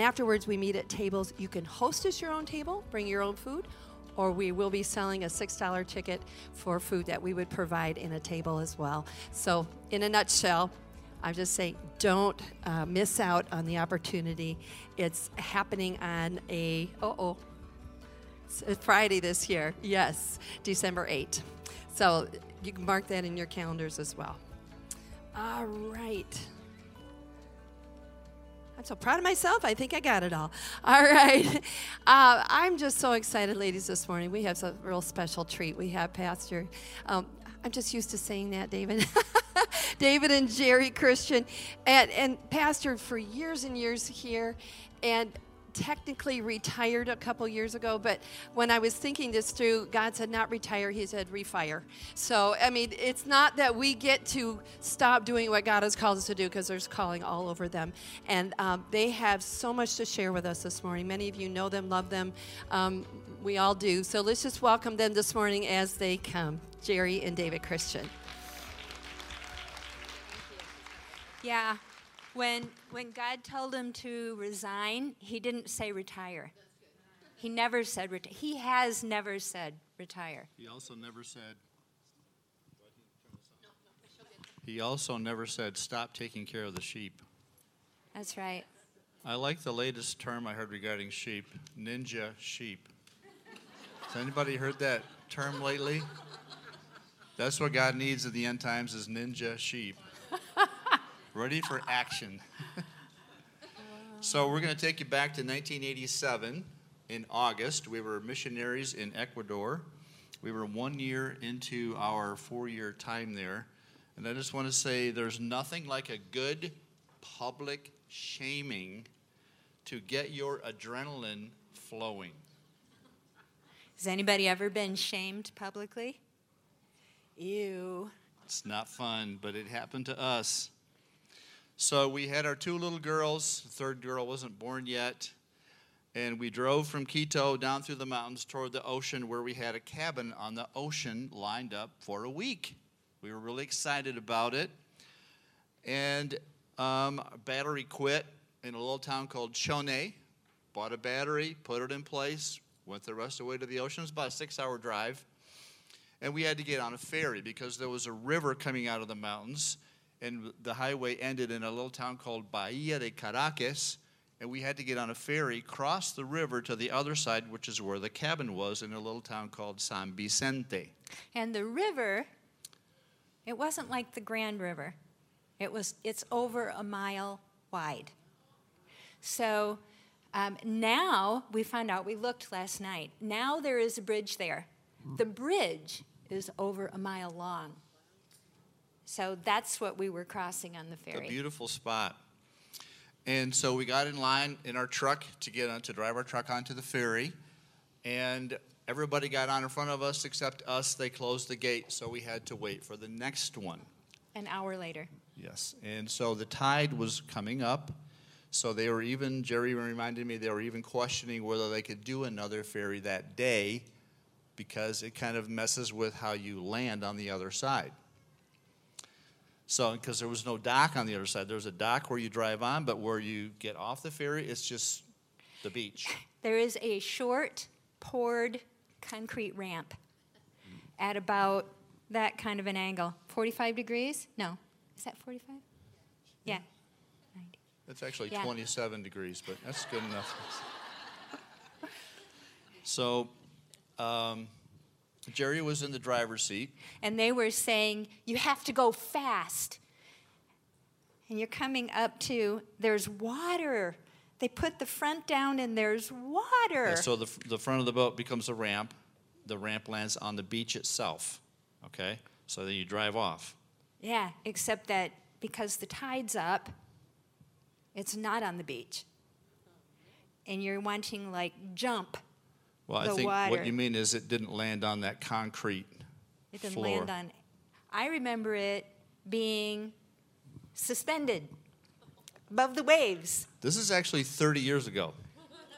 Afterwards, we meet at tables. You can hostess your own table, bring your own food, or we will be selling a $6 ticket for food that we would provide in a table as well. So, in a nutshell, I'm just say don't uh, miss out on the opportunity. It's happening on a, oh, oh, Friday this year. Yes, December 8th. So you can mark that in your calendars as well. All right. I'm so proud of myself. I think I got it all. All right. Uh, I'm just so excited, ladies, this morning. We have a real special treat. We have Pastor. Um, I'm just used to saying that, David. David and Gerri Christian, and, and Pastor for years and years here. And technically retired a couple years ago, but when I was thinking this through, God said not retire, He said refire. So, I mean, it's not that we get to stop doing what God has called us to do because there's calling all over them. And um, they have so much to share with us this morning. Many of you know them, love them. Um, we all do. So let's just welcome them this morning as they come Gerri and David Christian. Yeah, when, when God told him to resign, he didn't say retire. He never said retire. He has never said retire. He also never said. He also never said stop taking care of the sheep. That's right. I like the latest term I heard regarding sheep, ninja sheep. Has anybody heard that term lately? That's what God needs at the end times is ninja sheep ready for action. so we're going to take you back to 1987 in August. We were missionaries in Ecuador. We were one year into our four year time there. And I just want to say there's nothing like a good public shaming to get your adrenaline flowing. Has anybody ever been shamed publicly? Ew. It's not fun, but it happened to us. So we had our two little girls. The third girl wasn't born yet. And we drove from Quito down through the mountains toward the ocean where we had a cabin on the ocean lined up for a week. We were really excited about it. And um, battery quit in a little town called Chone. Bought a battery, put it in place, went the rest of the way to the ocean. It was about a six hour drive. And we had to get on a ferry because there was a river coming out of the mountains and the highway ended in a little town called Bahia de Caraquez, and we had to get on a ferry, cross the river to the other side, which is where the cabin was, in a little town called San Vicente. And the river, it wasn't like the Grand River. It was, it's over a mile wide. So um, now we found out, we looked last night, now there is a bridge there. The bridge is over a mile long. So that's what we were crossing on the ferry. A beautiful spot. And so we got in line in our truck to get on to drive our truck onto the ferry, and everybody got on in front of us except us. They closed the gate, so we had to wait for the next one. An hour later. Yes, and so the tide was coming up. So they were even, Gerri reminded me, they were even questioning whether they could do another ferry that day because it kind of messes with how you land on the other side. So, because there was no dock on the other side, there's a dock where you drive on, but where you get off the ferry, it's just the beach. There is a short, poured concrete ramp at about that kind of an angle. 45 degrees? No. Is that 45? Yeah. 90. That's actually yeah. 27 degrees, but that's good enough. so, um, Gerri was in the driver's seat. And they were saying, You have to go fast. And you're coming up to, there's water. They put the front down and there's water. Yeah, so the, the front of the boat becomes a ramp. The ramp lands on the beach itself. Okay? So then you drive off. Yeah, except that because the tide's up, it's not on the beach. And you're wanting, like, jump well, I think water. what you mean is it didn't land on that concrete It didn't floor. land on. I remember it being suspended above the waves. This is actually 30 years ago.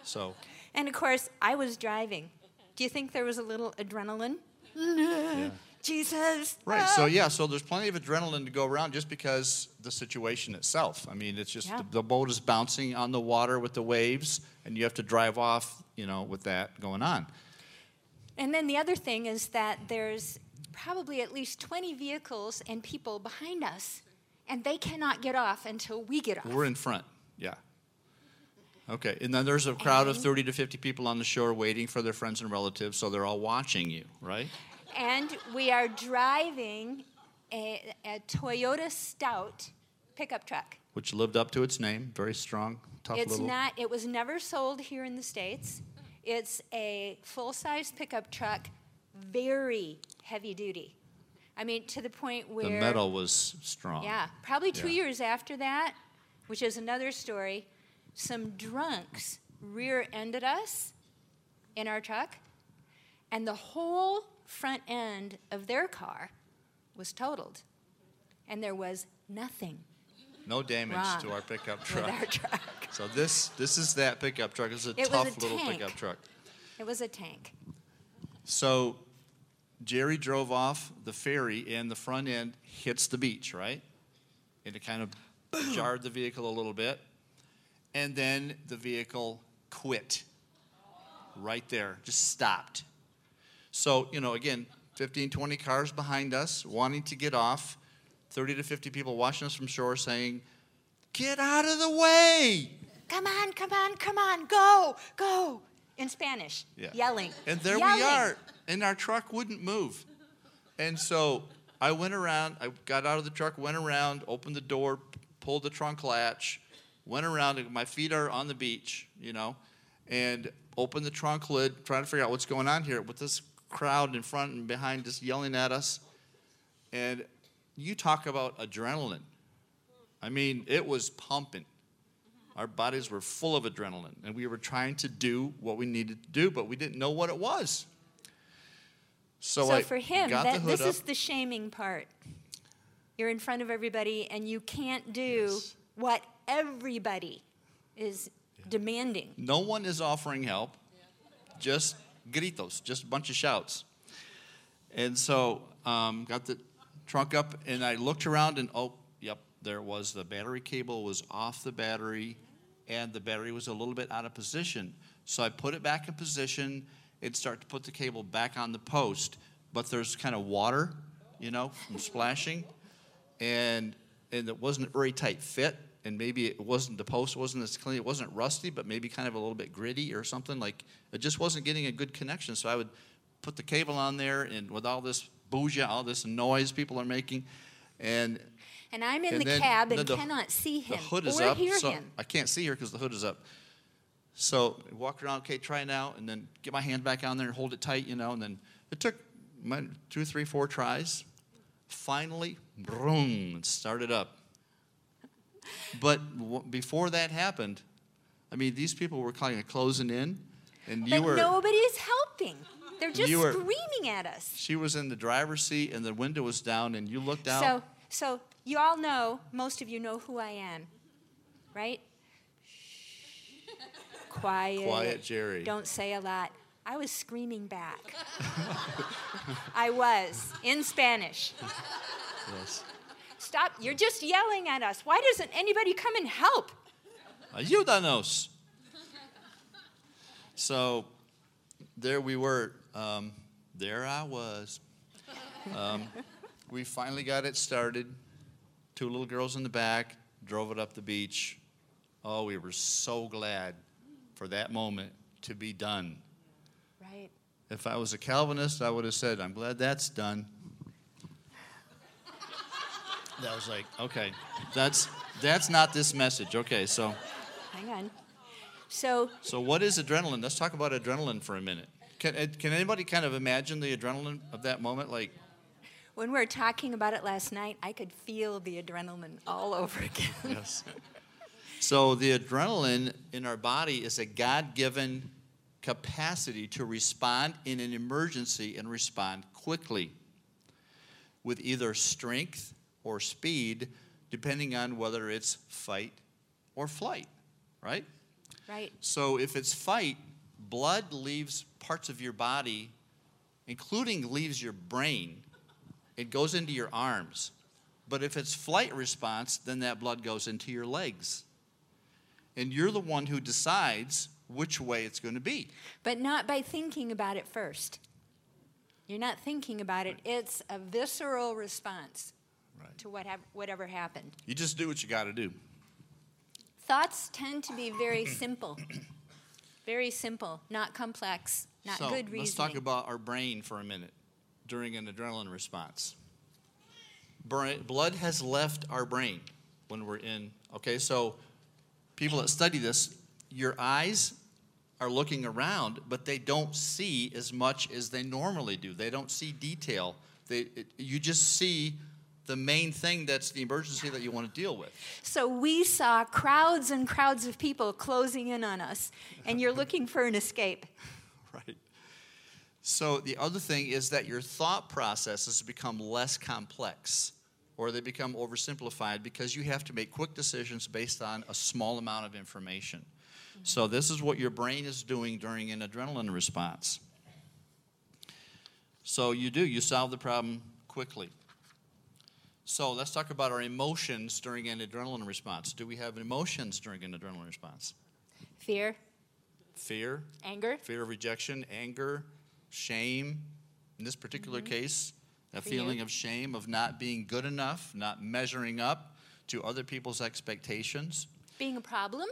So. And of course, I was driving. Do you think there was a little adrenaline? Yeah. Jesus. Right. ah." So yeah. So there's plenty of adrenaline to go around just because the situation itself. I mean, it's just Yeah. the, the boat is bouncing on the water with the waves, and you have to drive off. You know, with that going on. And then the other thing is that there's probably at least 20 vehicles and people behind us, and they cannot get off until we get off. We're in front. Yeah. Okay. And then there's a crowd of 30 to 50 people on the shore waiting for their friends and relatives, so they're all watching you, right? And we are driving a, a Toyota Stout pickup truck. Which lived up to its name. Very strong, tough It's little. not. It was never sold here in the states. It's a full-size pickup truck, very heavy duty. I mean, to the point where the metal was strong. Yeah, probably two Yeah. years after that, which is another story. Some drunks rear-ended us in our truck, and the whole front end of their car was totaled, and there was nothing No damage to our pickup with truck. our truck. So this this is that pickup truck. It's a It was a tough little tank. pickup truck. It was a tank. So Gerri drove off the ferry and the front end hits the beach, right? And it kind of jarred the vehicle a little bit. And then the vehicle quit right there, just stopped. So, you know, again, 15, 20 cars behind us wanting to get off, 30 to 50 people watching us from shore saying, Get out of the way! Come on, come on, come on, go, go. In Spanish, Yeah. yelling. And there we are, and our truck wouldn't move. And so I went around, I got out of the truck, went around, opened the door, pulled the trunk latch, went around, my feet are on the beach, you know, and opened the trunk lid, trying to figure out what's going on here with this crowd in front and behind just yelling at us. And you talk about adrenaline. I mean, it was pumping. Our bodies were full of adrenaline, and we were trying to do what we needed to do, but we didn't know what it was. So, So for him, got that, the hood this up. is the shaming part. You're in front of everybody, and you can't do Yes. what everybody is demanding. No one is offering help, just gritos, just a bunch of shouts. And so, um, got the trunk up, and I looked around, and oh, yep, there was. The battery cable was off the battery, and the battery was a little bit out of position. So I put it back in position and start to put the cable back on the post, but there's kind of water, you know, from splashing, and and it wasn't a very tight fit, and maybe it wasn't the post wasn't as clean, it wasn't rusty, but maybe kind of a little bit gritty or something like it just wasn't getting a good connection. So I would put the cable on there, and with all this bougie, all this noise people are making, and And I'm in And the then- cab and the- cannot see him the hood is or up, hear so him. I can't see her because the hood is up. So I walk around, okay, try it now, and then get my hand back on there and hold it tight, you know, and then it took my two, three, four tries. Finally, boom, it started up. But w- before that happened, I mean, these people were kind of closing in, and you But were. nobody's helping. They're just were- screaming at us. She was in the driver's seat, and the window was down, and you looked out. So, so you all know, most of you know who I am, right? Quiet. Quiet Gerri. Don't say a lot. I was screaming back. I was in Spanish. Yes. Stop! You're just yelling at us. Why doesn't anybody come and help? Ayúdanos. So there we were. Um, there I was. Um, we finally got it started. Two little girls in the back drove it up the beach. Oh, we were so glad for that moment to be done. Right. If I was a Calvinist, I would have said, I'm glad that's done. That was like, okay, that's that's not this message. Okay, so Hang on. So, so what is adrenaline? Let's talk about adrenaline for a minute. Can uh, can anybody kind of imagine the adrenaline of that moment? Like, when we were talking about it last night, I could feel the adrenaline all over again. yes. So the adrenaline in our body is a God-given capacity to respond in an emergency and respond quickly with either strength or speed, depending on whether it's fight or flight, right? right. So if it's fight, blood leaves parts of your body, including leaves your brain, it goes into your arms. But if it's flight response, then that blood goes into your legs. And you're the one who decides which way it's going to be. But not by thinking about it first. You're not thinking about it, it's a visceral response. To what whatever happened. You just do what you got to do. Thoughts tend to be very simple. Very simple, not complex, not so good reasoning. let's talk about our brain for a minute during an adrenaline response. Brain, blood has left our brain when we're in. Okay, so people that study this, your eyes are looking around, but they don't see as much as they normally do. They don't see detail. They, it, you just see the main thing that's the emergency that you want to deal with. So we saw crowds and crowds of people closing in on us, and you're looking for an escape. Right. So the other thing is that your thought processes become less complex or they become oversimplified because you have to make quick decisions based on a small amount of information. So this is what your brain is doing during an adrenaline response. So you do, you solve the problem quickly. So let's talk about our emotions during an adrenaline response. Do we have emotions during an adrenaline response? Fear, Fear, anger, fear of rejection, anger, shame. In this particular mm-hmm. case, a feeling of shame of not being good enough, not measuring up to other people's expectations. being a problem.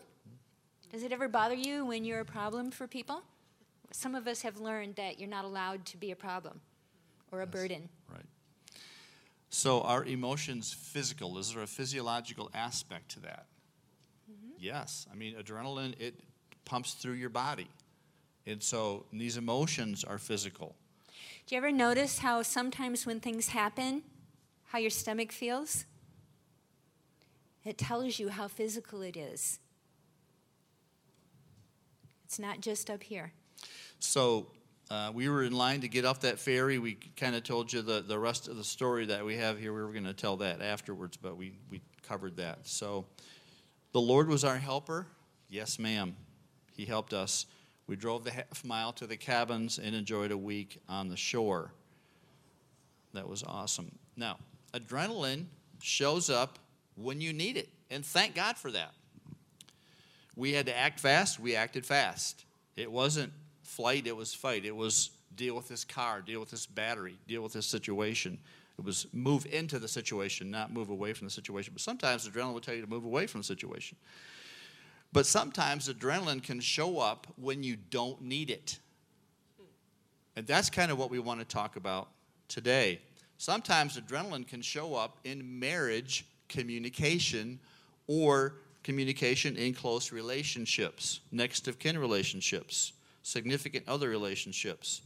Does it ever bother you when you're a problem for people? Some of us have learned that you're not allowed to be a problem or a burden. So, are emotions physical? Is there a physiological aspect to that? Mm-hmm. Yes. I mean, adrenaline, it pumps through your body. And so, these emotions are physical. Do you ever notice how sometimes when things happen, how your stomach feels? It tells you how physical it is. It's not just up here. So uh, we were in line to get off that ferry. We kind of told you the, the rest of the story that we have here. We were going to tell that afterwards, but we, we covered that. So the Lord was our helper. Yes, ma'am. He helped us. We drove the half mile to the cabins and enjoyed a week on the shore. That was awesome. Now, adrenaline shows up when you need it, and thank God for that. We had to act fast, we acted fast. It wasn't flight, it was fight. It was deal with this car, deal with this battery, deal with this situation. It was move into the situation, not move away from the situation. But sometimes adrenaline will tell you to move away from the situation. But sometimes adrenaline can show up when you don't need it. And that's kind of what we want to talk about today. Sometimes adrenaline can show up in marriage communication or communication in close relationships, next of kin relationships, significant other relationships.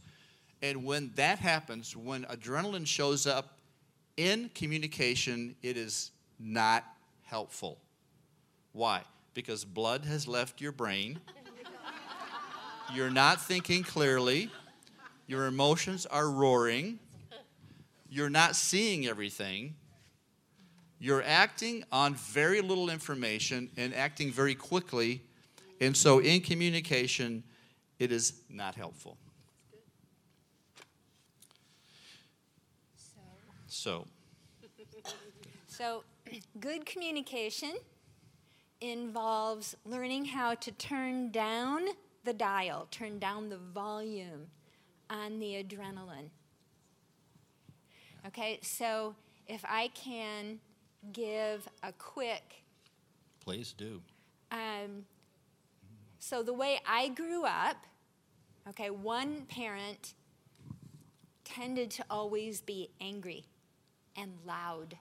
And when that happens, when adrenaline shows up in communication, it is not helpful. Why? Because blood has left your brain. You're not thinking clearly. Your emotions are roaring. You're not seeing everything. You're acting on very little information and acting very quickly. And so, in communication, it is not helpful. So, So, good communication involves learning how to turn down the dial, turn down the volume on the adrenaline. Okay, so if I can give a quick, please do. um, so the way I grew up, okay, one parent tended to always be angry and loud.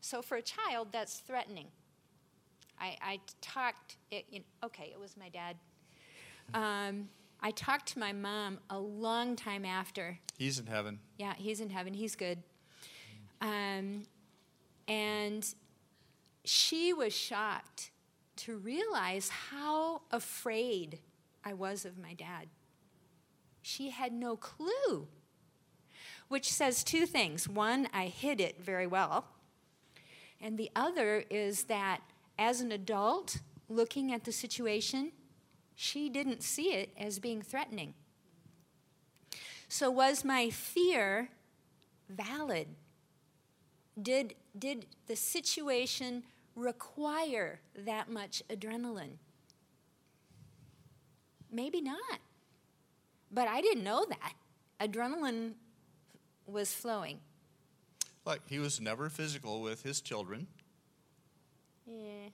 So for a child, that's threatening. I, I talked, it, you know, okay, it was my dad. Um, I talked to my mom a long time after. He's in heaven. Yeah, he's in heaven. He's good. Um, and she was shocked to realize how afraid I was of my dad. She had no clue, which says two things. One, I hid it very well. And the other is that as an adult looking at the situation, she didn't see it as being threatening. So, was my fear valid? did, did the situation require that much adrenaline? Maybe not. But I didn't know that. Adrenaline was flowing. Like he was never physical with his children. Yeah.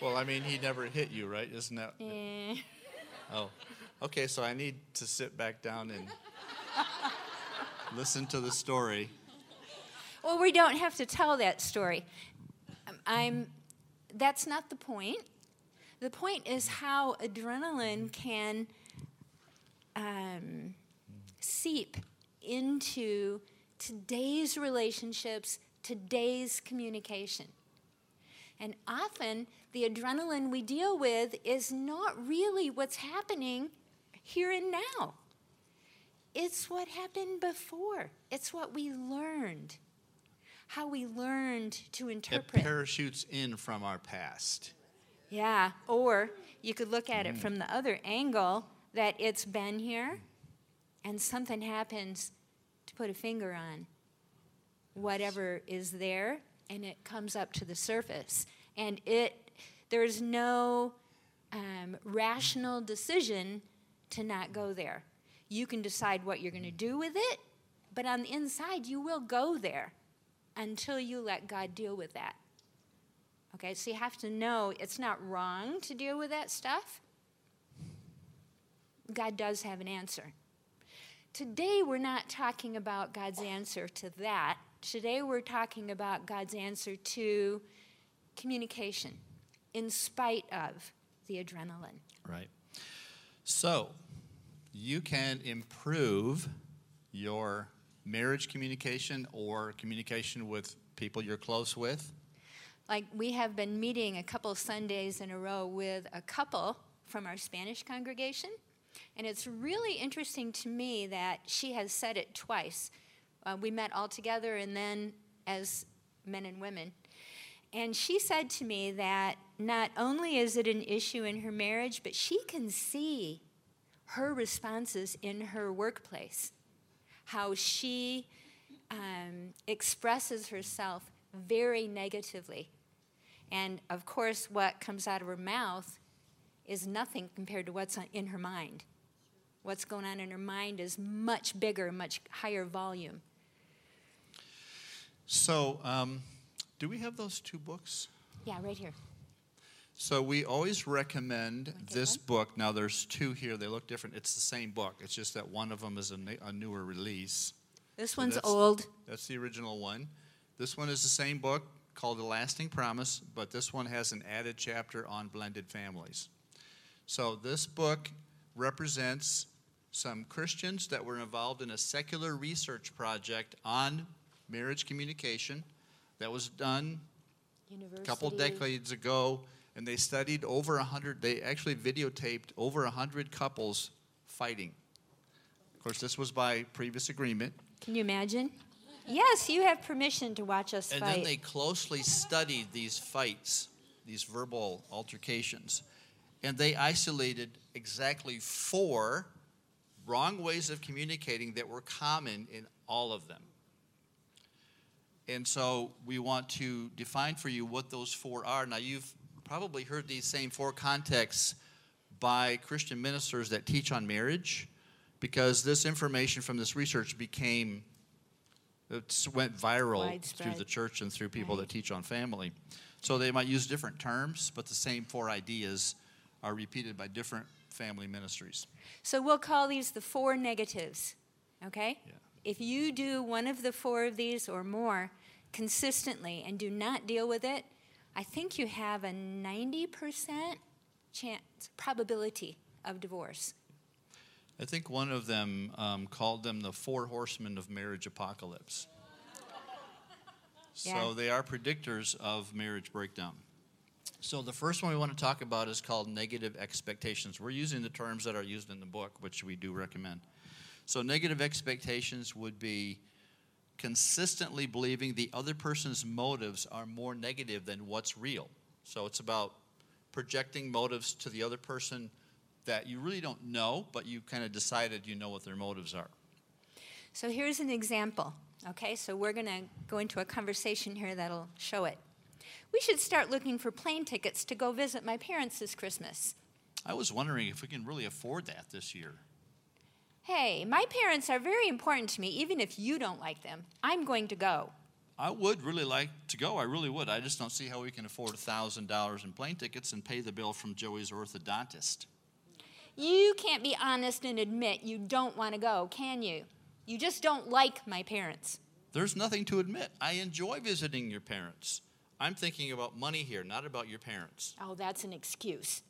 Well, I mean, he never hit you, right? Isn't that? Yeah. Oh, okay. So I need to sit back down and listen to the story. Well, we don't have to tell that story. I'm. That's not the point. The point is how adrenaline can um, seep into today's relationships, today's communication. And often the adrenaline we deal with is not really what's happening here and now. It's what happened before, it's what we learned, how we learned to It interpret. parachutes in from our past. Yeah, or you could look at it from the other angle that it's been here and something happens to put a finger on whatever is there and it comes up to the surface. And it there's no um, rational decision to not go there. You can decide what you're going to do with it, but on the inside, you will go there until you let God deal with that. Okay, so you have to know it's not wrong to deal with that stuff. God does have an answer. Today, we're not talking about God's answer to that. Today, we're talking about God's answer to communication in spite of the adrenaline. Right. So, you can improve your marriage communication or communication with people you're close with. Like, we have been meeting a couple Sundays in a row with a couple from our Spanish congregation. And it's really interesting to me that she has said it twice. Uh, we met all together and then as men and women. And she said to me that not only is it an issue in her marriage, but she can see her responses in her workplace, how she um, expresses herself very negatively. And of course, what comes out of her mouth is nothing compared to what's in her mind. What's going on in her mind is much bigger, much higher volume. So, um, do we have those two books? Yeah, right here. So, we always recommend this book. Now, there's two here. They look different. It's the same book, it's just that one of them is a, ne- a newer release. This one's that's- old. That's the original one. This one is the same book called The Lasting Promise, but this one has an added chapter on blended families. So this book represents some Christians that were involved in a secular research project on marriage communication that was done a University. couple decades ago and they studied over 100 they actually videotaped over 100 couples fighting of course this was by previous agreement Can you imagine? Yes, you have permission to watch us And fight. then they closely studied these fights, these verbal altercations, and they isolated exactly four wrong ways of communicating that were common in all of them. And so we want to define for you what those four are. Now, you've probably heard these same four contexts by Christian ministers that teach on marriage because this information from this research became it went viral through the church and through people Right. that teach on family. So they might use different terms, but the same four ideas are repeated by different family ministries. So we'll call these the four negatives, okay? Yeah. If you do one of the four of these or more consistently and do not deal with it, I think you have a 90% chance, probability of divorce. I think one of them um, called them the four horsemen of marriage apocalypse. Yeah. So they are predictors of marriage breakdown. So the first one we want to talk about is called negative expectations. We're using the terms that are used in the book, which we do recommend. So negative expectations would be consistently believing the other person's motives are more negative than what's real. So it's about projecting motives to the other person that you really don't know, but you kind of decided you know what their motives are. So here's an example. Okay, so we're going to go into a conversation here that'll show it. We should start looking for plane tickets to go visit my parents this Christmas. I was wondering if we can really afford that this year. Hey, my parents are very important to me, even if you don't like them. I'm going to go. I would really like to go. I really would. I just don't see how we can afford $1,000 in plane tickets and pay the bill from Joey's orthodontist. You can't be honest and admit you don't want to go, can you? You just don't like my parents. There's nothing to admit. I enjoy visiting your parents. I'm thinking about money here, not about your parents. Oh, that's an excuse.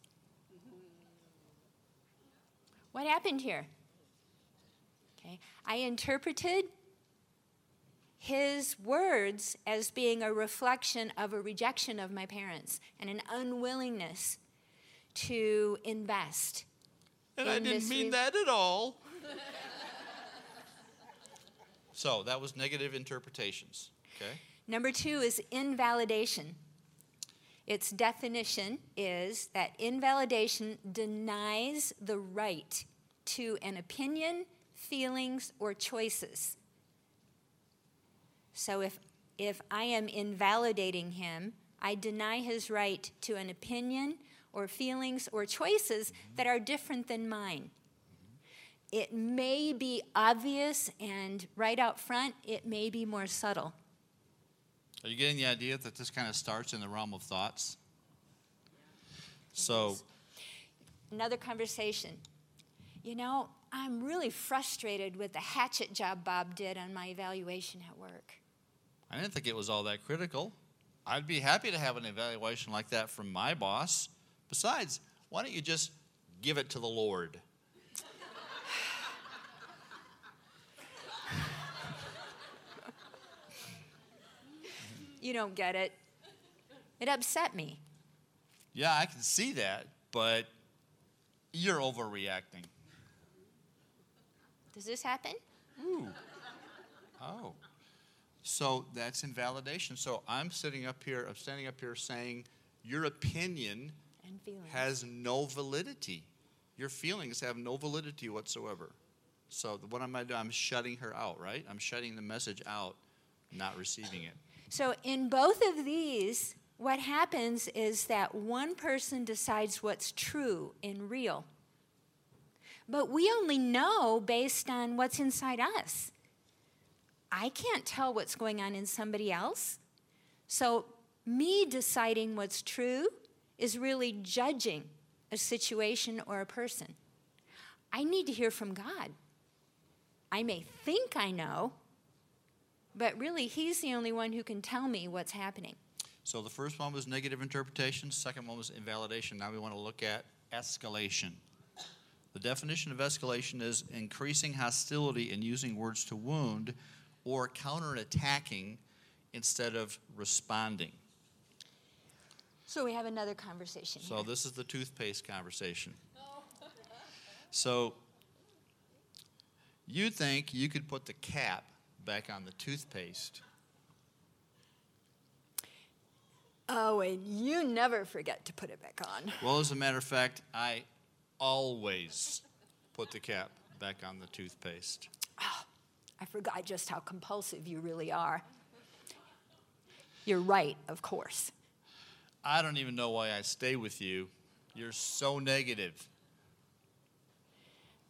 What happened here? Okay. I interpreted his words as being a reflection of a rejection of my parents and an unwillingness to invest. And I didn't mean re- that at all. so that was negative interpretations. Okay. Number two is invalidation. Its definition is that invalidation denies the right to an opinion, feelings, or choices. So if, if I am invalidating him, I deny his right to an opinion or feelings or choices that are different than mine. It may be obvious and right out front, it may be more subtle. Are you getting the idea that this kind of starts in the realm of thoughts? So, Another conversation. You know, I'm really frustrated with the hatchet job Bob did on my evaluation at work. I didn't think it was all that critical. I'd be happy to have an evaluation like that from my boss. Besides, why don't you just give it to the Lord? You don't get it. It upset me. Yeah, I can see that, but you're overreacting. Does this happen? Ooh. Oh. So that's invalidation. So I'm sitting up here, I'm standing up here saying your opinion has no validity. Your feelings have no validity whatsoever. So what am I doing? I'm shutting her out, right? I'm shutting the message out, not receiving it. So, in both of these, what happens is that one person decides what's true and real. But we only know based on what's inside us. I can't tell what's going on in somebody else. So, me deciding what's true is really judging a situation or a person. I need to hear from God. I may think I know, but really, He's the only one who can tell me what's happening. So the first one was negative interpretation, second one was invalidation. Now we want to look at escalation. The definition of escalation is increasing hostility and using words to wound or counterattacking instead of responding. So, we have another conversation. So here. this is the toothpaste conversation. So you think you could put the cap back on the toothpaste. Oh, and you never forget to put it back on. Well, as a matter of fact, I always put the cap back on the toothpaste. I forgot just how compulsive you really are. You're right, of course. I don't even know why I stay with you. You're so negative.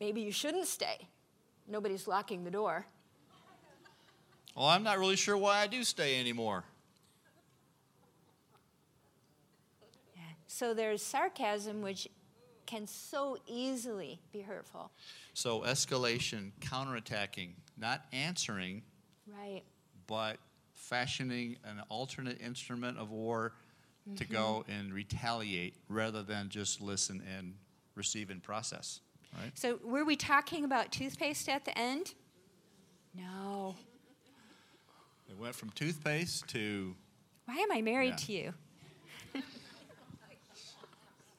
Maybe you shouldn't stay. Nobody's locking the door. Well, I'm not really sure why I do stay anymore. Yeah. So there's sarcasm, which can so easily be hurtful. So escalation, counterattacking, not answering, Right. but fashioning an alternate instrument of war to go mm-hmm. and retaliate rather than just listen and receive and process. Right? So were we talking about toothpaste at the end? No. It went from toothpaste to Why am I married Yeah. to you?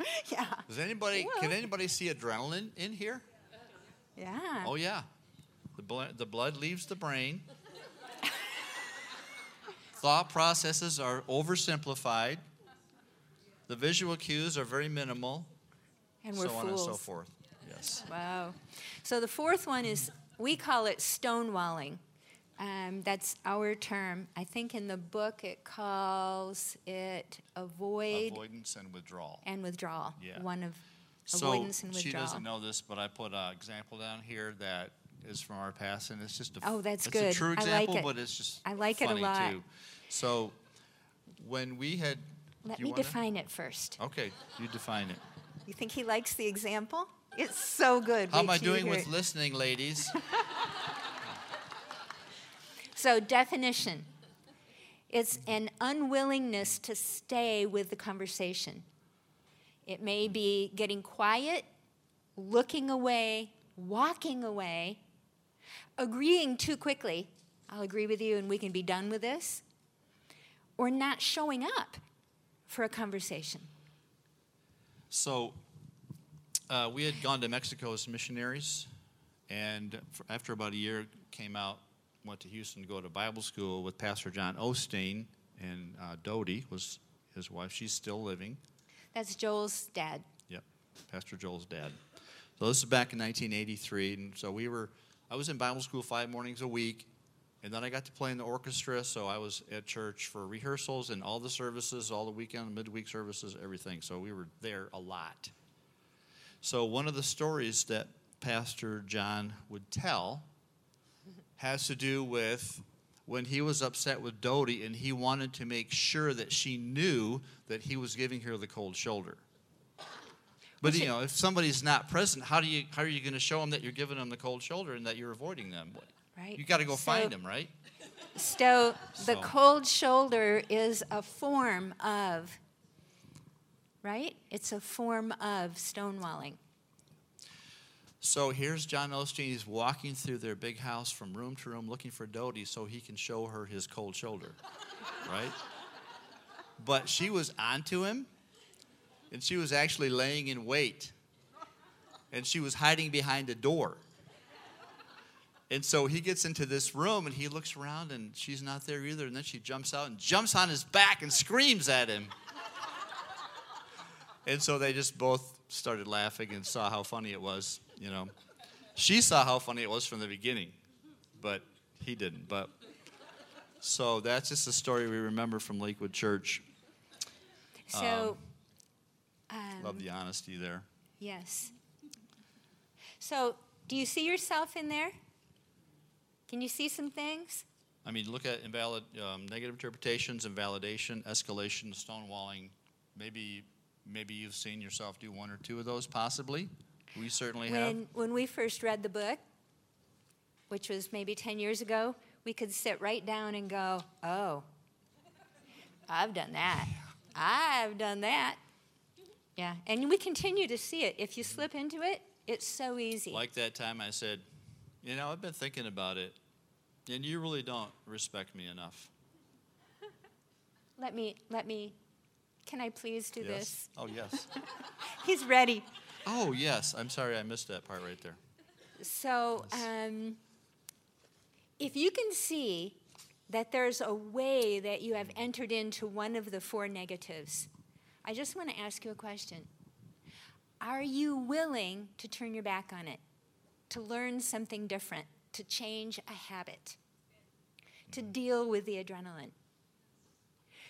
yeah. does anybody can anybody see adrenaline in here? Yeah. Oh yeah. The blood the blood leaves the brain. Thought processes are oversimplified. The visual cues are very minimal. and we're so on and so forth. Yes. Wow. So the fourth one is we call it stonewalling. Um, that's our term. I think in the book it calls it avoid Avoidance and withdrawal. and withdrawal. Yeah. One of So avoidance and withdrawal. she doesn't know this, but I put an example down here that is from our past, and it's just a Oh, that's it's good. a true I like example, it. but it's just I like it a lot. too. So when we had, Let me define it first. Okay, you define it. You think he likes the example? It's so good. How am I doing with it. listening, ladies? So, definition it's an unwillingness to stay with the conversation. It may be getting quiet, looking away, walking away, agreeing too quickly. I'll agree with you and we can be done with this. Or not showing up for a conversation. So uh, we had gone to Mexico as missionaries, and after about a year, came out, went to Houston to go to Bible school with Pastor John Osteen, and uh, Dodie was his wife. She's still living. That's Joel's dad. Yep, Pastor Joel's dad. So this is back in 1983, and so we were. I was in Bible school five mornings a week, and then I got to play in the orchestra. So I was at church for rehearsals and all the services, all the weekend, midweek services, everything. So we were there a lot. So one of the stories that Pastor John would tell has to do with when he was upset with Dodie and he wanted to make sure that she knew that he was giving her the cold shoulder. But you know, if somebody's not present, how do you how are you going to show them that you're giving them the cold shoulder and that you're avoiding them? Right. You got to go So- find them, right? So, the So- cold shoulder is a form of, right? It's a form of stonewalling. So here's John Osteen. He's walking through their big house from room to room looking for Dodie so he can show her his cold shoulder, right? But she was onto him, and she was actually laying in wait, and she was hiding behind a door. And so he gets into this room and he looks around and she's not there either. And then she jumps out and jumps on his back and screams at him. And so they just both started laughing and saw how funny it was, you know. She saw how funny it was from the beginning, but he didn't. But so that's just a story we remember from Lakewood Church. So, um, Love the honesty there. yes. So, do you see yourself in there? Can you see some things? I mean, look at invalid, um, negative interpretations, invalidation, escalation, stonewalling. Maybe, maybe you've seen yourself do one or two of those, possibly. We certainly have. When, when we first read the book, which was maybe 10 years ago, we could sit right down and go, oh, I've done that. I've done that. Yeah, and we continue to see it. If you slip into it, it's so easy. Like that time I said, you know, I've been thinking about it, and you really don't respect me enough. let me, let me, can I please do yes? this? Oh, yes. He's ready. Oh, yes. I'm sorry I missed that part right there. So, um, if you can see that there's a way that you have entered into one of the four negatives, I just want to ask you a question. Are you willing to turn your back on it, to learn something different, to change a habit, to deal with the adrenaline?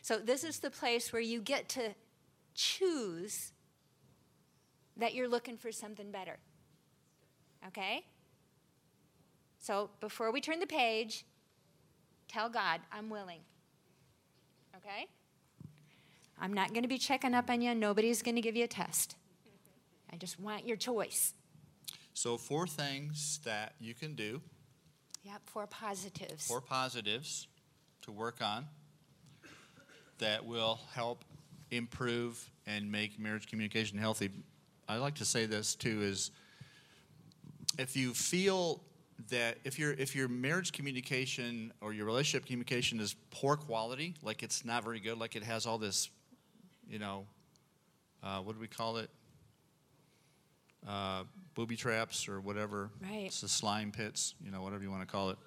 So, this is the place where you get to choose that you're looking for something better. Okay? So before we turn the page, tell God, I'm willing. Okay? I'm not going to be checking up on you. Nobody's going to give you a test. I just want your choice. So, four things that you can do, Yep, four positives. four positives to work on that will help improve and make marriage communication healthy. I like to say this too is if you feel that if your if your marriage communication or your relationship communication is poor quality, like it's not very good, like it has all this, you know, uh, what do we call it? Uh, booby traps or whatever. Right. It's the slime pits, you know, whatever you want to call it.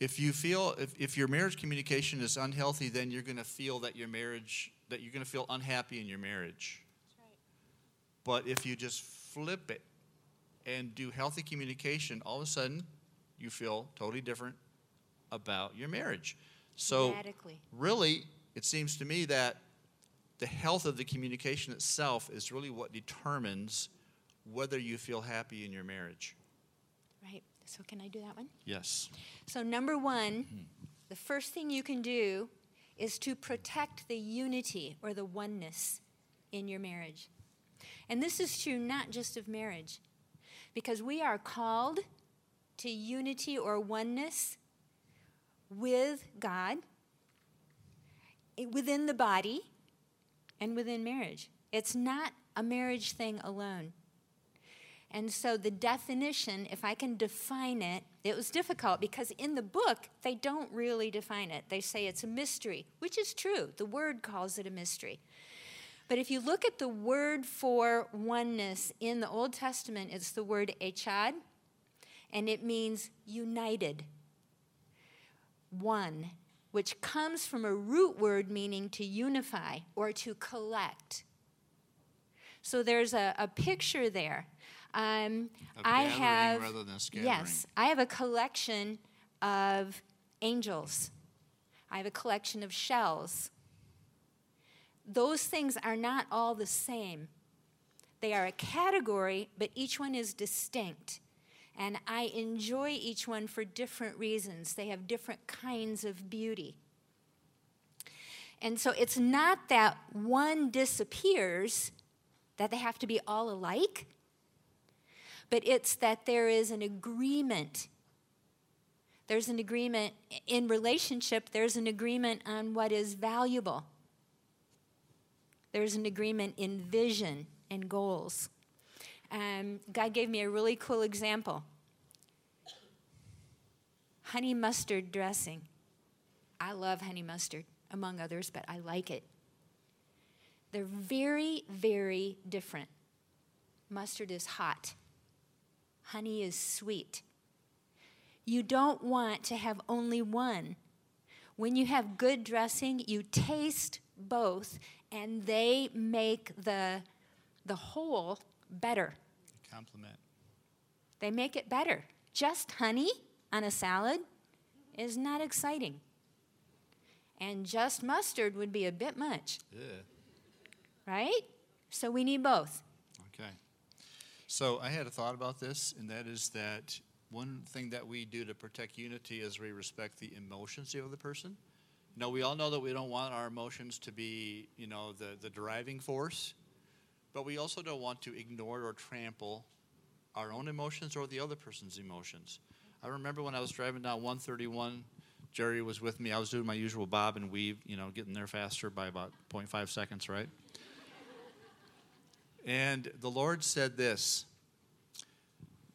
If you feel if, if your marriage communication is unhealthy, then you're going to feel that your marriage that you're going to feel unhappy in your marriage. But if you just flip it and do healthy communication, all of a sudden you feel totally different about your marriage. So, Radically. really, it seems to me that the health of the communication itself is really what determines whether you feel happy in your marriage. Right. So, can I do that one? Yes. So, number one, mm-hmm. the first thing you can do is to protect the unity or the oneness in your marriage. And this is true not just of marriage, because we are called to unity or oneness with God, within the body, and within marriage. It's not a marriage thing alone. And so the definition, if I can define it, it was difficult because in the book, they don't really define it. They say it's a mystery, which is true. The word calls it a mystery. But if you look at the word for oneness in the Old Testament, it's the word echad, and it means united, one, which comes from a root word meaning to unify or to collect. So there's a, a picture there. Um, I have rather than scattering. yes, I have a collection of angels. I have a collection of shells. Those things are not all the same. They are a category, but each one is distinct. And I enjoy each one for different reasons. They have different kinds of beauty. And so it's not that one disappears, that they have to be all alike, but it's that there is an agreement. There's an agreement in relationship, there's an agreement on what is valuable. There's an agreement in vision and goals. Um, God gave me a really cool example honey mustard dressing. I love honey mustard, among others, but I like it. They're very, very different. Mustard is hot, honey is sweet. You don't want to have only one. When you have good dressing, you taste both, and they make the, the whole better. Compliment. They make it better. Just honey on a salad is not exciting. And just mustard would be a bit much, Yeah. right? So we need both. Okay. So I had a thought about this, and that is that one thing that we do to protect unity is we respect the emotions of the other person. Now, we all know that we don't want our emotions to be, you know, the, the driving force, but we also don't want to ignore or trample our own emotions or the other person's emotions. I remember when I was driving down 131, Gerri was with me. I was doing my usual bob and weave, you know, getting there faster by about 0.5 seconds, right? And the Lord said this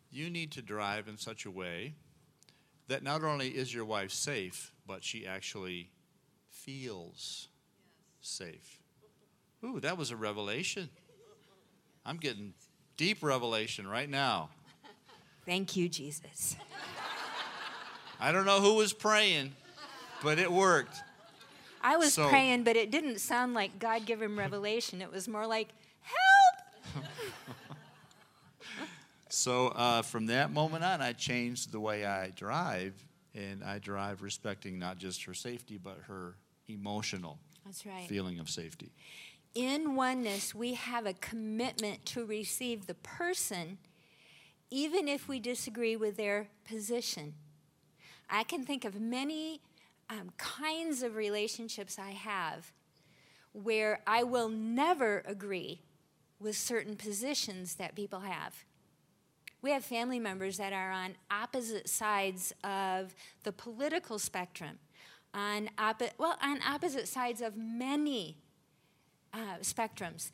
You need to drive in such a way that not only is your wife safe, but she actually feels safe. Ooh, that was a revelation. I'm getting deep revelation right now. Thank you, Jesus. I don't know who was praying, but it worked. I was So- praying, but it didn't sound like God gave him revelation. It was more like, help! So uh, from that moment on, I changed the way I drive, and I drive respecting not just her safety, but her emotional That's right. feeling of safety. In oneness, we have a commitment to receive the person, even if we disagree with their position. I can think of many um, kinds of relationships I have where I will never agree with certain positions that people have. We have family members that are on opposite sides of the political spectrum, on oppo- well, on opposite sides of many uh, spectrums.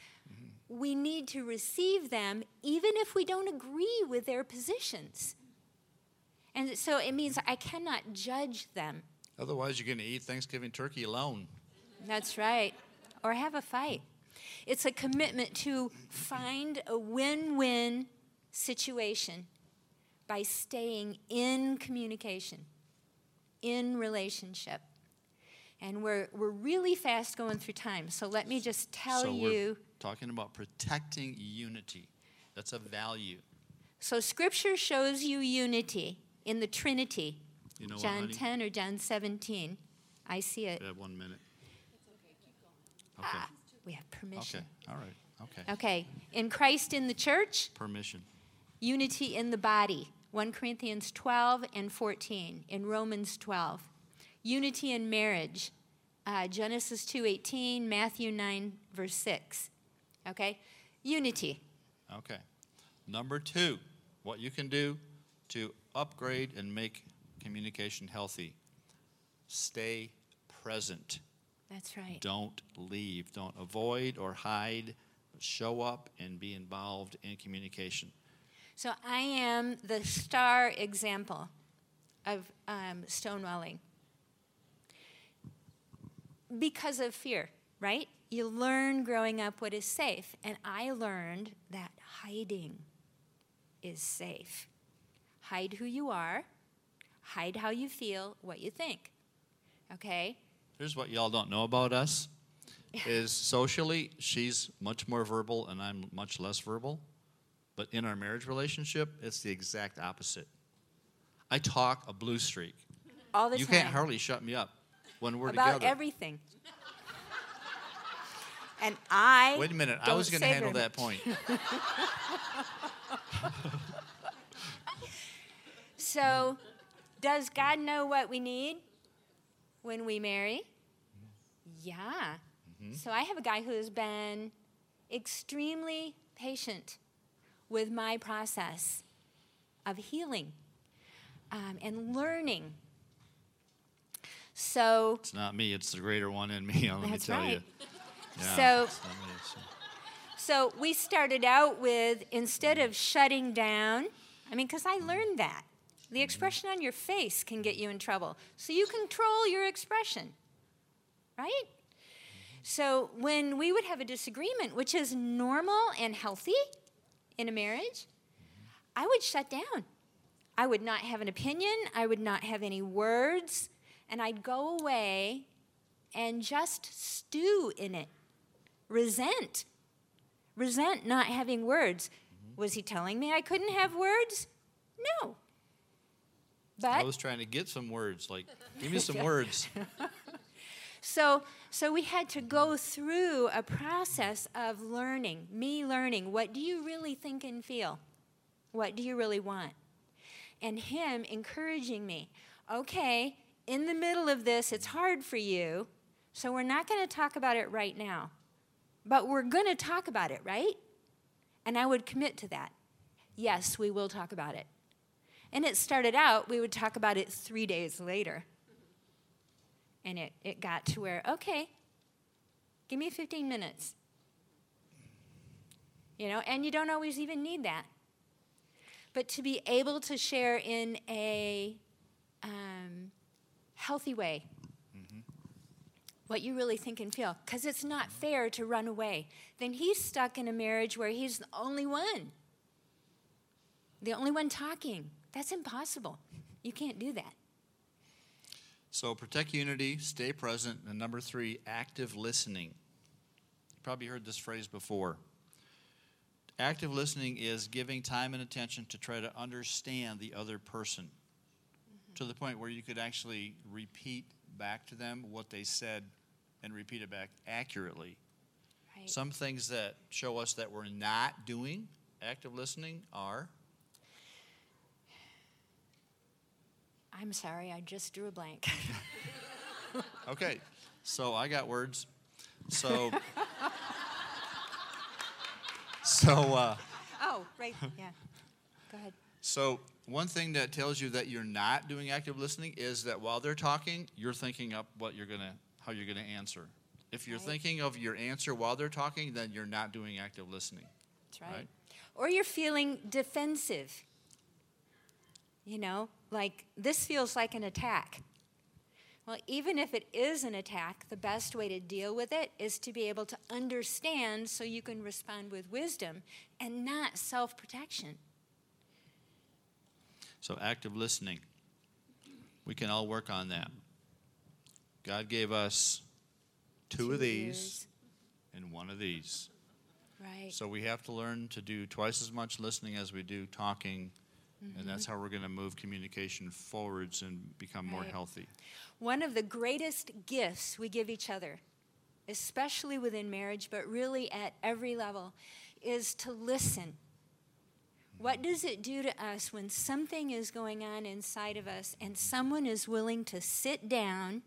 We need to receive them even if we don't agree with their positions. And so it means I cannot judge them. Otherwise, you're going to eat Thanksgiving turkey alone. That's right. Or have a fight. It's a commitment to find a win win situation by staying in communication, in relationship. And we're, we're really fast going through time. So let me just tell so you we're talking about protecting unity. That's a value. So Scripture shows you unity in the Trinity. You know what, John honey? 10 or John 17. I see it. We have one minute. Okay. Ah, we have permission. Okay. All right. Okay. Okay. In Christ in the church, Permission. unity in the body. 1 Corinthians 12 and 14. In Romans 12. Unity in marriage. Uh, Genesis 2:18, Matthew 9 verse 6. Okay? Unity. Okay. Number two, what you can do to upgrade and make communication healthy. Stay present. That's right. Don't leave. Don't avoid or hide, but show up and be involved in communication. So I am the star example of um, stonewalling because of fear, right? You learn growing up what is safe, and I learned that hiding is safe. Hide who you are, hide how you feel, what you think. Okay? Here's what y'all don't know about us is socially she's much more verbal and I'm much less verbal. But in our marriage relationship, it's the exact opposite. I talk a blue streak. All the you time. can't hardly shut me up when we're about together. everything. and I Wait a minute, I was going to handle that point. So, does God know what we need when we marry? Yeah. So, I have a guy who has been extremely patient with my process of healing um, and learning. So, It's not me, it's the greater one in me, let me tell you. Yeah, So- me, it's- So we started out with instead of shutting down, I mean, because I mm. learned that. The mm-hmm. expression on your face can get you in trouble. So you control your expression, right? Mm-hmm. So when we would have a disagreement, which is normal and healthy in a marriage, mm-hmm. I would shut down. I would not have an opinion, I would not have any words, and I'd go away and just stew in it. Resent resent not having words. Mm-hmm. Was he telling me I couldn't have words? No. But I was trying to get some words, like, give me some words. so so we had to go through a process of learning, me learning what do you really think and feel? What do you really want? And him encouraging me, okay, in the middle of this, it's hard for you, so we're not going to talk about it right now. But we're going to talk about it, right? And I would commit to that. Yes, we will talk about it. And it started out, we would talk about it three days later. And it, it got to where, okay, give me 15 minutes. You know, and you don't always even need that. But to be able to share in a um, healthy way what you really think and feel, because it's not fair to run away. Then he's stuck in a marriage where he's the only one, the only one talking. That's impossible. You can't do that. So protect unity, stay present, and number three, active listening. You probably heard this phrase before. Active listening is giving time and attention to try to understand the other person to the point where you could actually repeat back to them what they said and repeat it back accurately. Right. Some things that show us that we're not doing active listening are I'm sorry, I just drew a blank. Okay, so I got words. So, so, uh, oh, right, yeah. Go ahead. so one thing that tells you that you're not doing active listening is that while they're talking, you're thinking up what you're gonna, how you're gonna answer. If you're Right. thinking of your answer while they're talking, then you're not doing active listening. That's right. Right. Or you're feeling defensive. You know, like this feels like an attack. Well, even if it is an attack, the best way to deal with it is to be able to understand so you can respond with wisdom and not self protection. So active listening. We can all work on that. God gave us two, of these and one of these. Right. So we have to learn to do twice as much listening as we do talking, and that's mm-hmm. how we're going to move communication forwards and become more healthy. One of the greatest gifts we give each other, especially within marriage, but really at every level, is to listen. What does it do to us when something is going on inside of us and someone is willing to sit down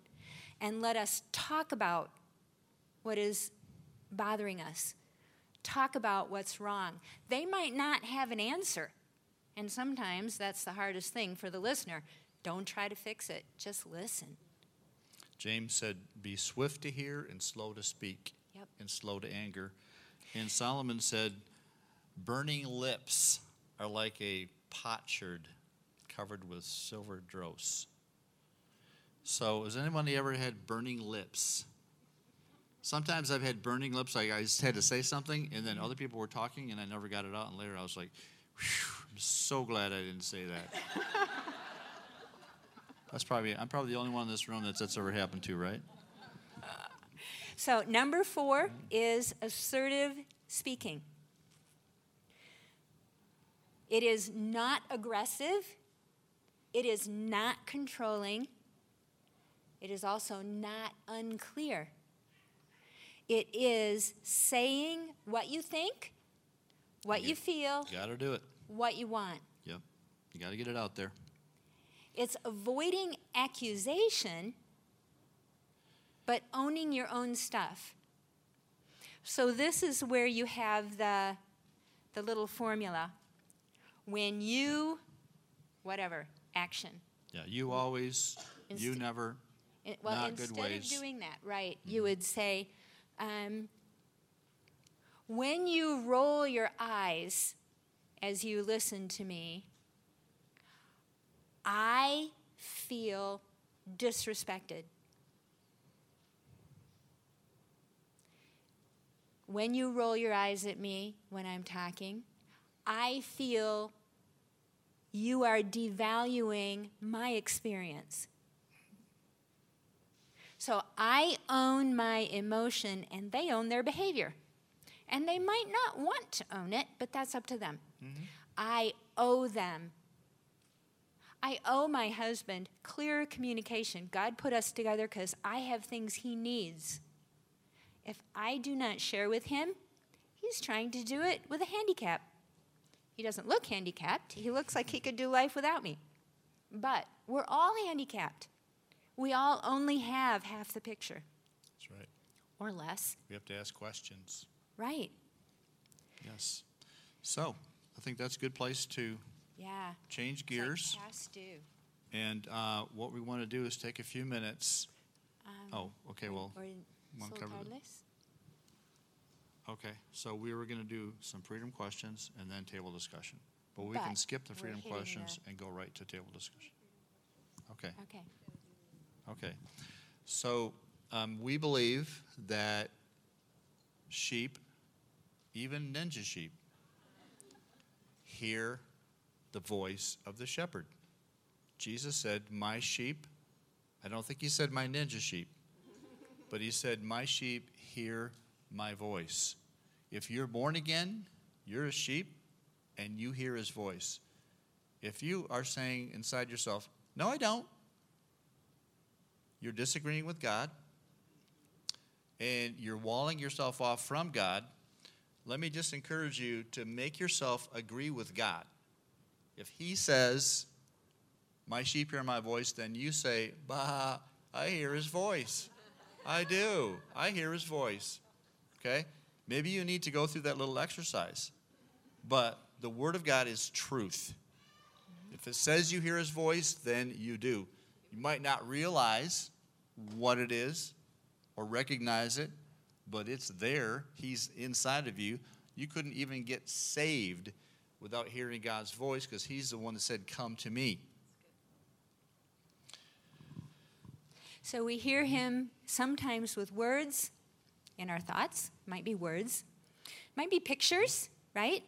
and let us talk about what is bothering us? Talk about what's wrong. They might not have an answer. And sometimes that's the hardest thing for the listener. Don't try to fix it, just listen. James said, Be swift to hear and slow to speak, Yep. and slow to anger. And Solomon said, Burning lips are like a potsherd covered with silver dross. So, has anybody ever had burning lips? Sometimes I've had burning lips, like I just had to say something, and then other people were talking, and I never got it out. And later I was like, I'm so glad I didn't say that. That's probably, I'm probably the only one in this room that's, that's ever happened to, right? Uh, so, number four is assertive speaking. It is not aggressive, it is not controlling, it is also not unclear. It is saying what you think, what you feel, You Got to do it. what you want. Yep. You got to get it out there. It's avoiding accusation, but owning your own stuff. So this is where you have the, the little formula. When you, whatever, action. Yeah. You always, you never. It- well, Not good instead ways. Mm-hmm. of doing that, right, you would say, um, when you roll your eyes as you listen to me, I feel disrespected. When you roll your eyes at me when I'm talking, I feel you are devaluing my experience. So I own my emotion and they own their behavior. And they might not want to own it, but that's up to them. Mm-hmm. I owe them. I owe my husband clear communication. God put us together because I have things he needs. If I do not share with him, he's trying to do it with a handicap. He doesn't look handicapped. He looks like he could do life without me. But we're all handicapped. We all only have half the picture That's right. or less. We have to ask questions. Right. Yes. So I think that's a good place to Yeah. change It's like gears. past due. And uh, what we want to do is take a few minutes. Um, Oh, okay. Well, or wanna cover soltarles. Okay. So we were going to do some freedom questions and then table discussion. But we can But skip the we're freedom hitting questions and go right to table discussion. Okay. Okay. Okay. So um, we believe that sheep, even ninja sheep, hear the voice of the shepherd. Jesus said, My sheep, I don't think he said my ninja sheep, but he said, My sheep hear my voice. If you're born again, you're a sheep and you hear his voice. If you are saying inside yourself, No, I don't, you're disagreeing with God and you're walling yourself off from God, let me just encourage you to make yourself agree with God. If He says, My sheep hear my voice, then you say, Bah, I hear His voice. I do. I hear His voice. Okay? Maybe you need to go through that little exercise. But the Word of God is truth. If it says you hear His voice, then you do. You might not realize what it is or recognize it, but it's there. He's inside of you. You couldn't even get saved without hearing God's voice because He's the one that said, Come to me. So we hear him sometimes with words in our thoughts, might be words, might be pictures, right?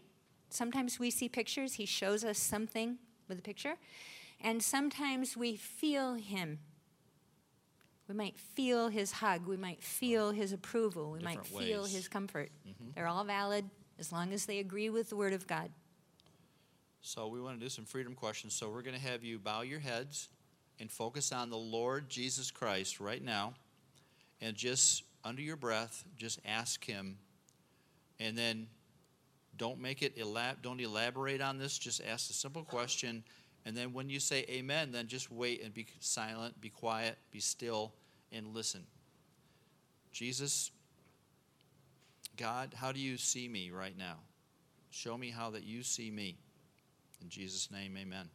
Sometimes we see pictures, he shows us something with a picture, and sometimes we feel him We might feel his hug. We might feel his approval. We might feel ways. his comfort. Mm-hmm. They're all valid as long as they agree with the Word of God. So we want to do some freedom questions. So we're going to have you bow your heads and focus on the Lord Jesus Christ right now. And just under your breath, just ask him. And then don't make it elab- don't elaborate on this, just ask a simple question. And then when you say amen, then just wait and be silent, be quiet, be still, and listen. Jesus, God, how do you see me right now? Show me how that you see me. In Jesus' name, amen.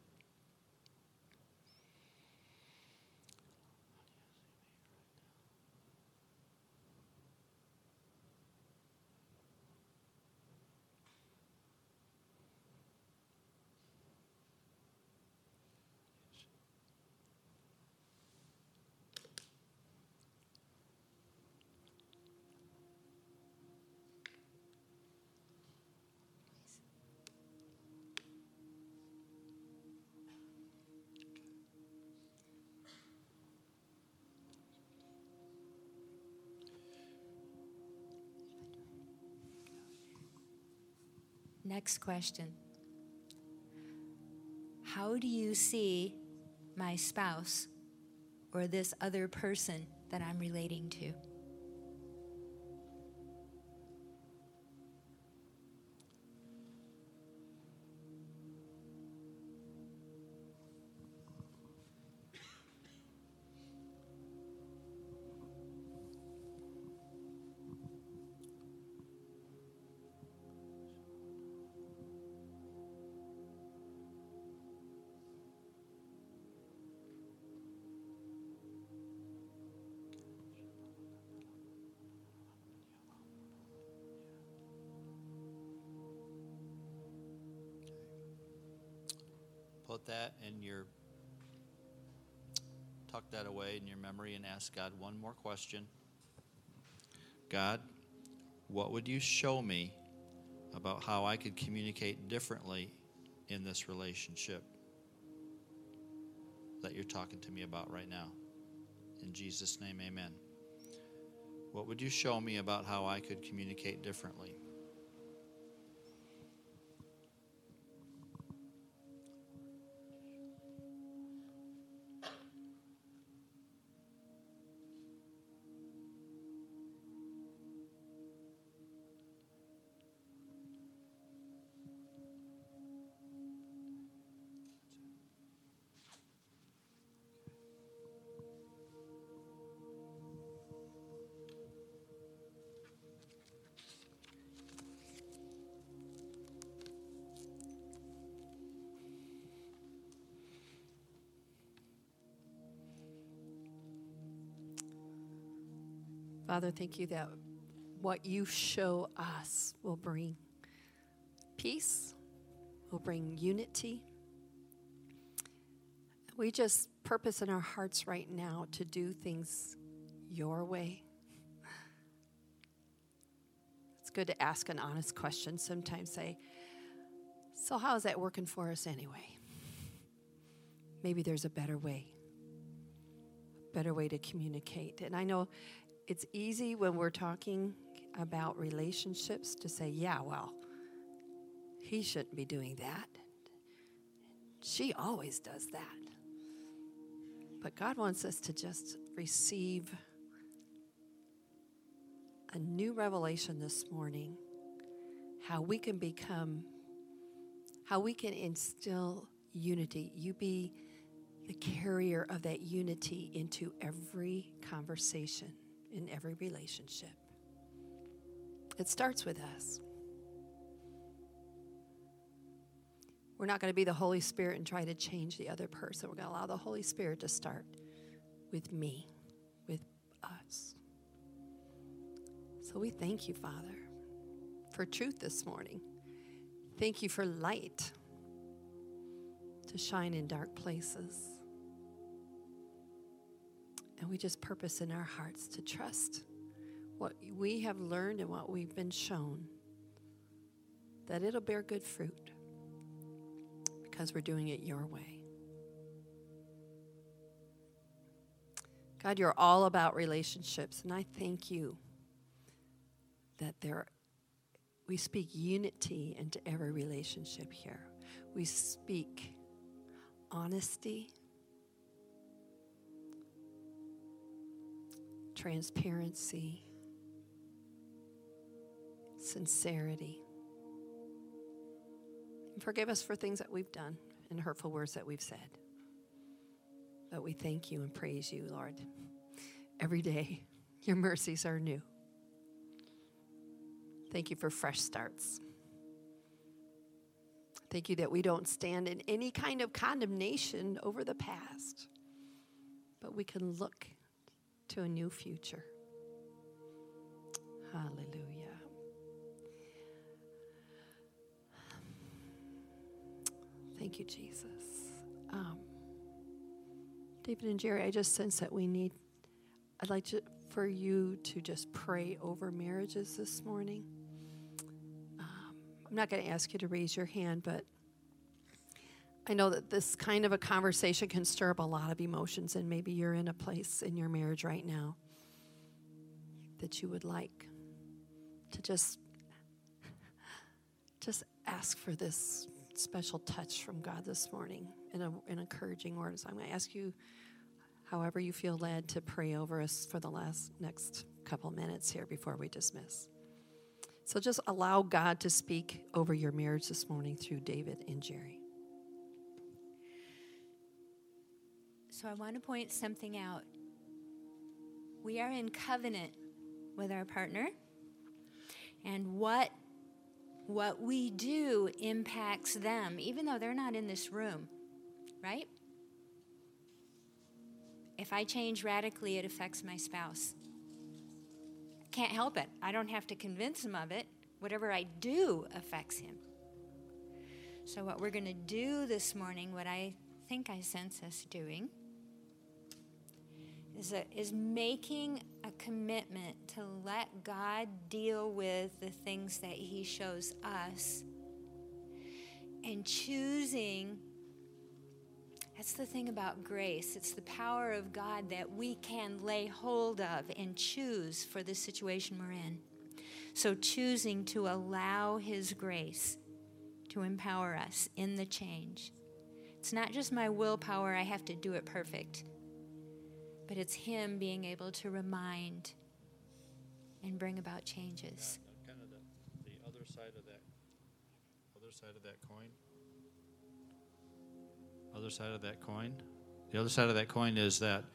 Next question How do you see my spouse or this other person that I'm relating to? Away in your memory and ask God one more question. God, what would you show me about how I could communicate differently in this relationship that you're talking to me about right now? In Jesus' name, amen. What would you show me about how I could communicate differently? Father, thank you that what you show us will bring peace, will bring unity. We just purpose in our hearts right now to do things your way. It's good to ask an honest question. Sometimes say, So, how is that working for us anyway? Maybe there's a better way, better way to communicate. And I know it's easy when we're talking about relationships to say, yeah, well, he shouldn't be doing that. She always does that. But God wants us to just receive a new revelation this morning how we can become, how we can instill unity. You be the carrier of that unity into every conversation in every relationship. It starts with us. We're not going to be the Holy Spirit and try to change the other person. We're going to allow the Holy Spirit to start with me, with us. So we thank you, Father, for truth this morning. Thank you for light to shine in dark places. And we just purpose in our hearts to trust what we have learned and what we've been shown, that it'll bear good fruit because we're doing it your way. God, you're all about relationships, and I thank you that there we speak unity into every relationship here. We speak honesty, transparency, sincerity. And forgive us for things that we've done and hurtful words that we've said. But we thank you and praise you, Lord. Every day, your mercies are new. Thank you for fresh starts. Thank you that we don't stand in any kind of condemnation over the past, but we can look to a new future. Hallelujah. Thank you, Jesus. Um, David and Gerri, I just sense that we need, I'd like to, for you to just pray over marriages this morning. Um, I'm not going to ask you to raise your hand, but I know that this kind of a conversation can stir up a lot of emotions, and maybe you're in a place in your marriage right now that you would like to just just ask for this special touch from God this morning in a, an encouraging word. So I'm going to ask you, however you feel led, to pray over us for the last next couple minutes here before we dismiss. So just allow God to speak over your marriage this morning through David and Gerri. So I want to point something out. We are in covenant with our partner, and what what we do impacts them, even though they're not in this room, right? If I change radically, it affects my spouse. Can't help it. I don't have to convince him of it. Whatever I do affects him. So, what we're going to do this morning, what I think I sense us doing, is, a, is making a commitment to let God deal with the things that He shows us and choosing. That's the thing about grace. It's the power of God that we can lay hold of and choose for the situation we're in. So, choosing to allow His grace to empower us in the change. It's not just my willpower, I have to do it perfect but it's Him being able to remind and bring about changes. Kind of the, the other side of that, other side of that coin. Other side of that coin. The other side of that coin is that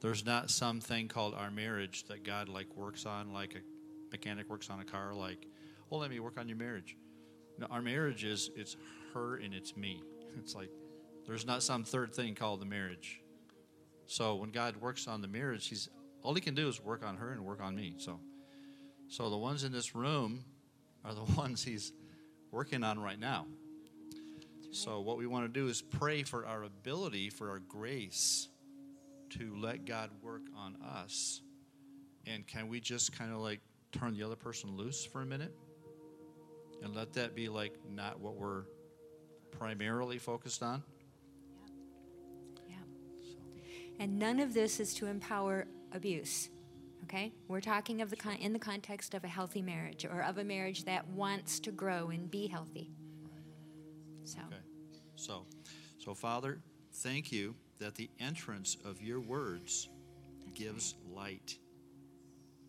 there's not something called our marriage that God like works on, like a mechanic works on a car. Like, oh, let me work on your marriage. No, our marriage is it's her and it's me. It's like there's not some third thing called the marriage. So when God works on the marriage, He's all He can do is work on her and work on me. So, so the ones in this room are the ones He's working on right now. So what we want to do is pray for our ability, for our grace, to let God work on us. And can we just kind of like turn the other person loose for a minute? And let that be like not what we're primarily focused on? And none of this is to empower abuse. Okay? We're talking of the con- in the context of a healthy marriage or of a marriage that wants to grow and be healthy. So. Okay. So, so Father, thank you that the entrance of your words That's gives right. light.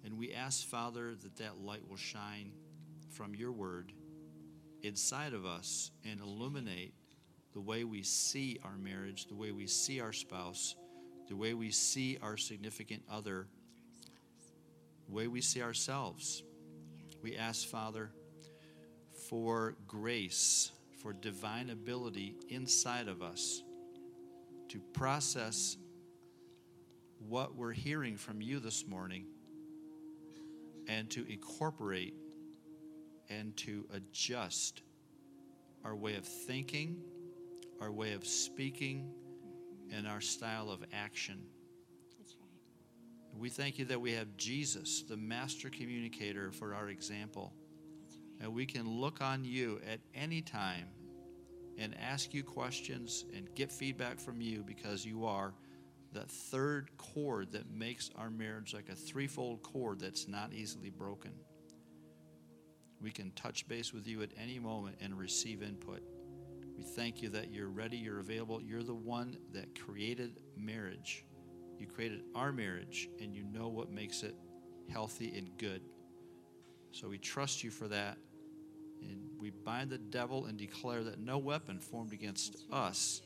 And we ask, Father, that that light will shine from your word inside of us and illuminate the way we see our marriage, the way we see our spouse, the way we see our significant other, the way we see ourselves. We ask, Father, for grace, for divine ability inside of us to process what we're hearing from you this morning and to incorporate and to adjust our way of thinking, our way of speaking, and our style of action. That's right. We thank you that we have Jesus, the master communicator, for our example. Right. And we can look on you at any time and ask you questions and get feedback from you because you are that third cord that makes our marriage like a threefold cord that's not easily broken. We can touch base with you at any moment and receive input. We thank you that you're ready, you're available. You're the one that created marriage. You created our marriage, and you know what makes it healthy and good. So we trust you for that. And we bind the devil and declare that no weapon formed against us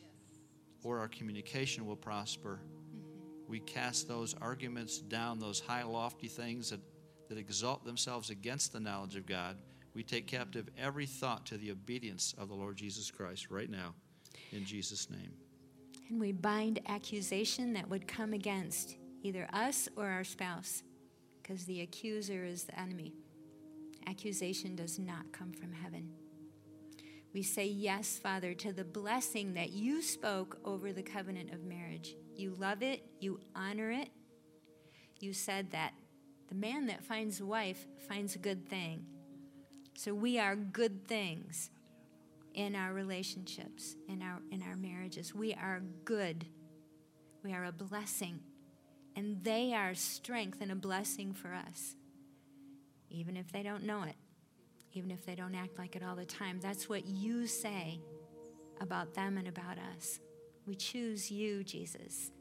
or our communication will prosper. We cast those arguments down, those high, lofty things that, that exalt themselves against the knowledge of God. We take captive every thought to the obedience of the Lord Jesus Christ right now, in Jesus' name. And we bind accusation that would come against either us or our spouse, because the accuser is the enemy. Accusation does not come from heaven. We say yes, Father, to the blessing that you spoke over the covenant of marriage. You love it, you honor it. You said that the man that finds a wife finds a good thing. So we are good things in our relationships, in our in our marriages. We are good. We are a blessing. And they are strength and a blessing for us. Even if they don't know it. Even if they don't act like it all the time. That's what you say about them and about us. We choose you, Jesus.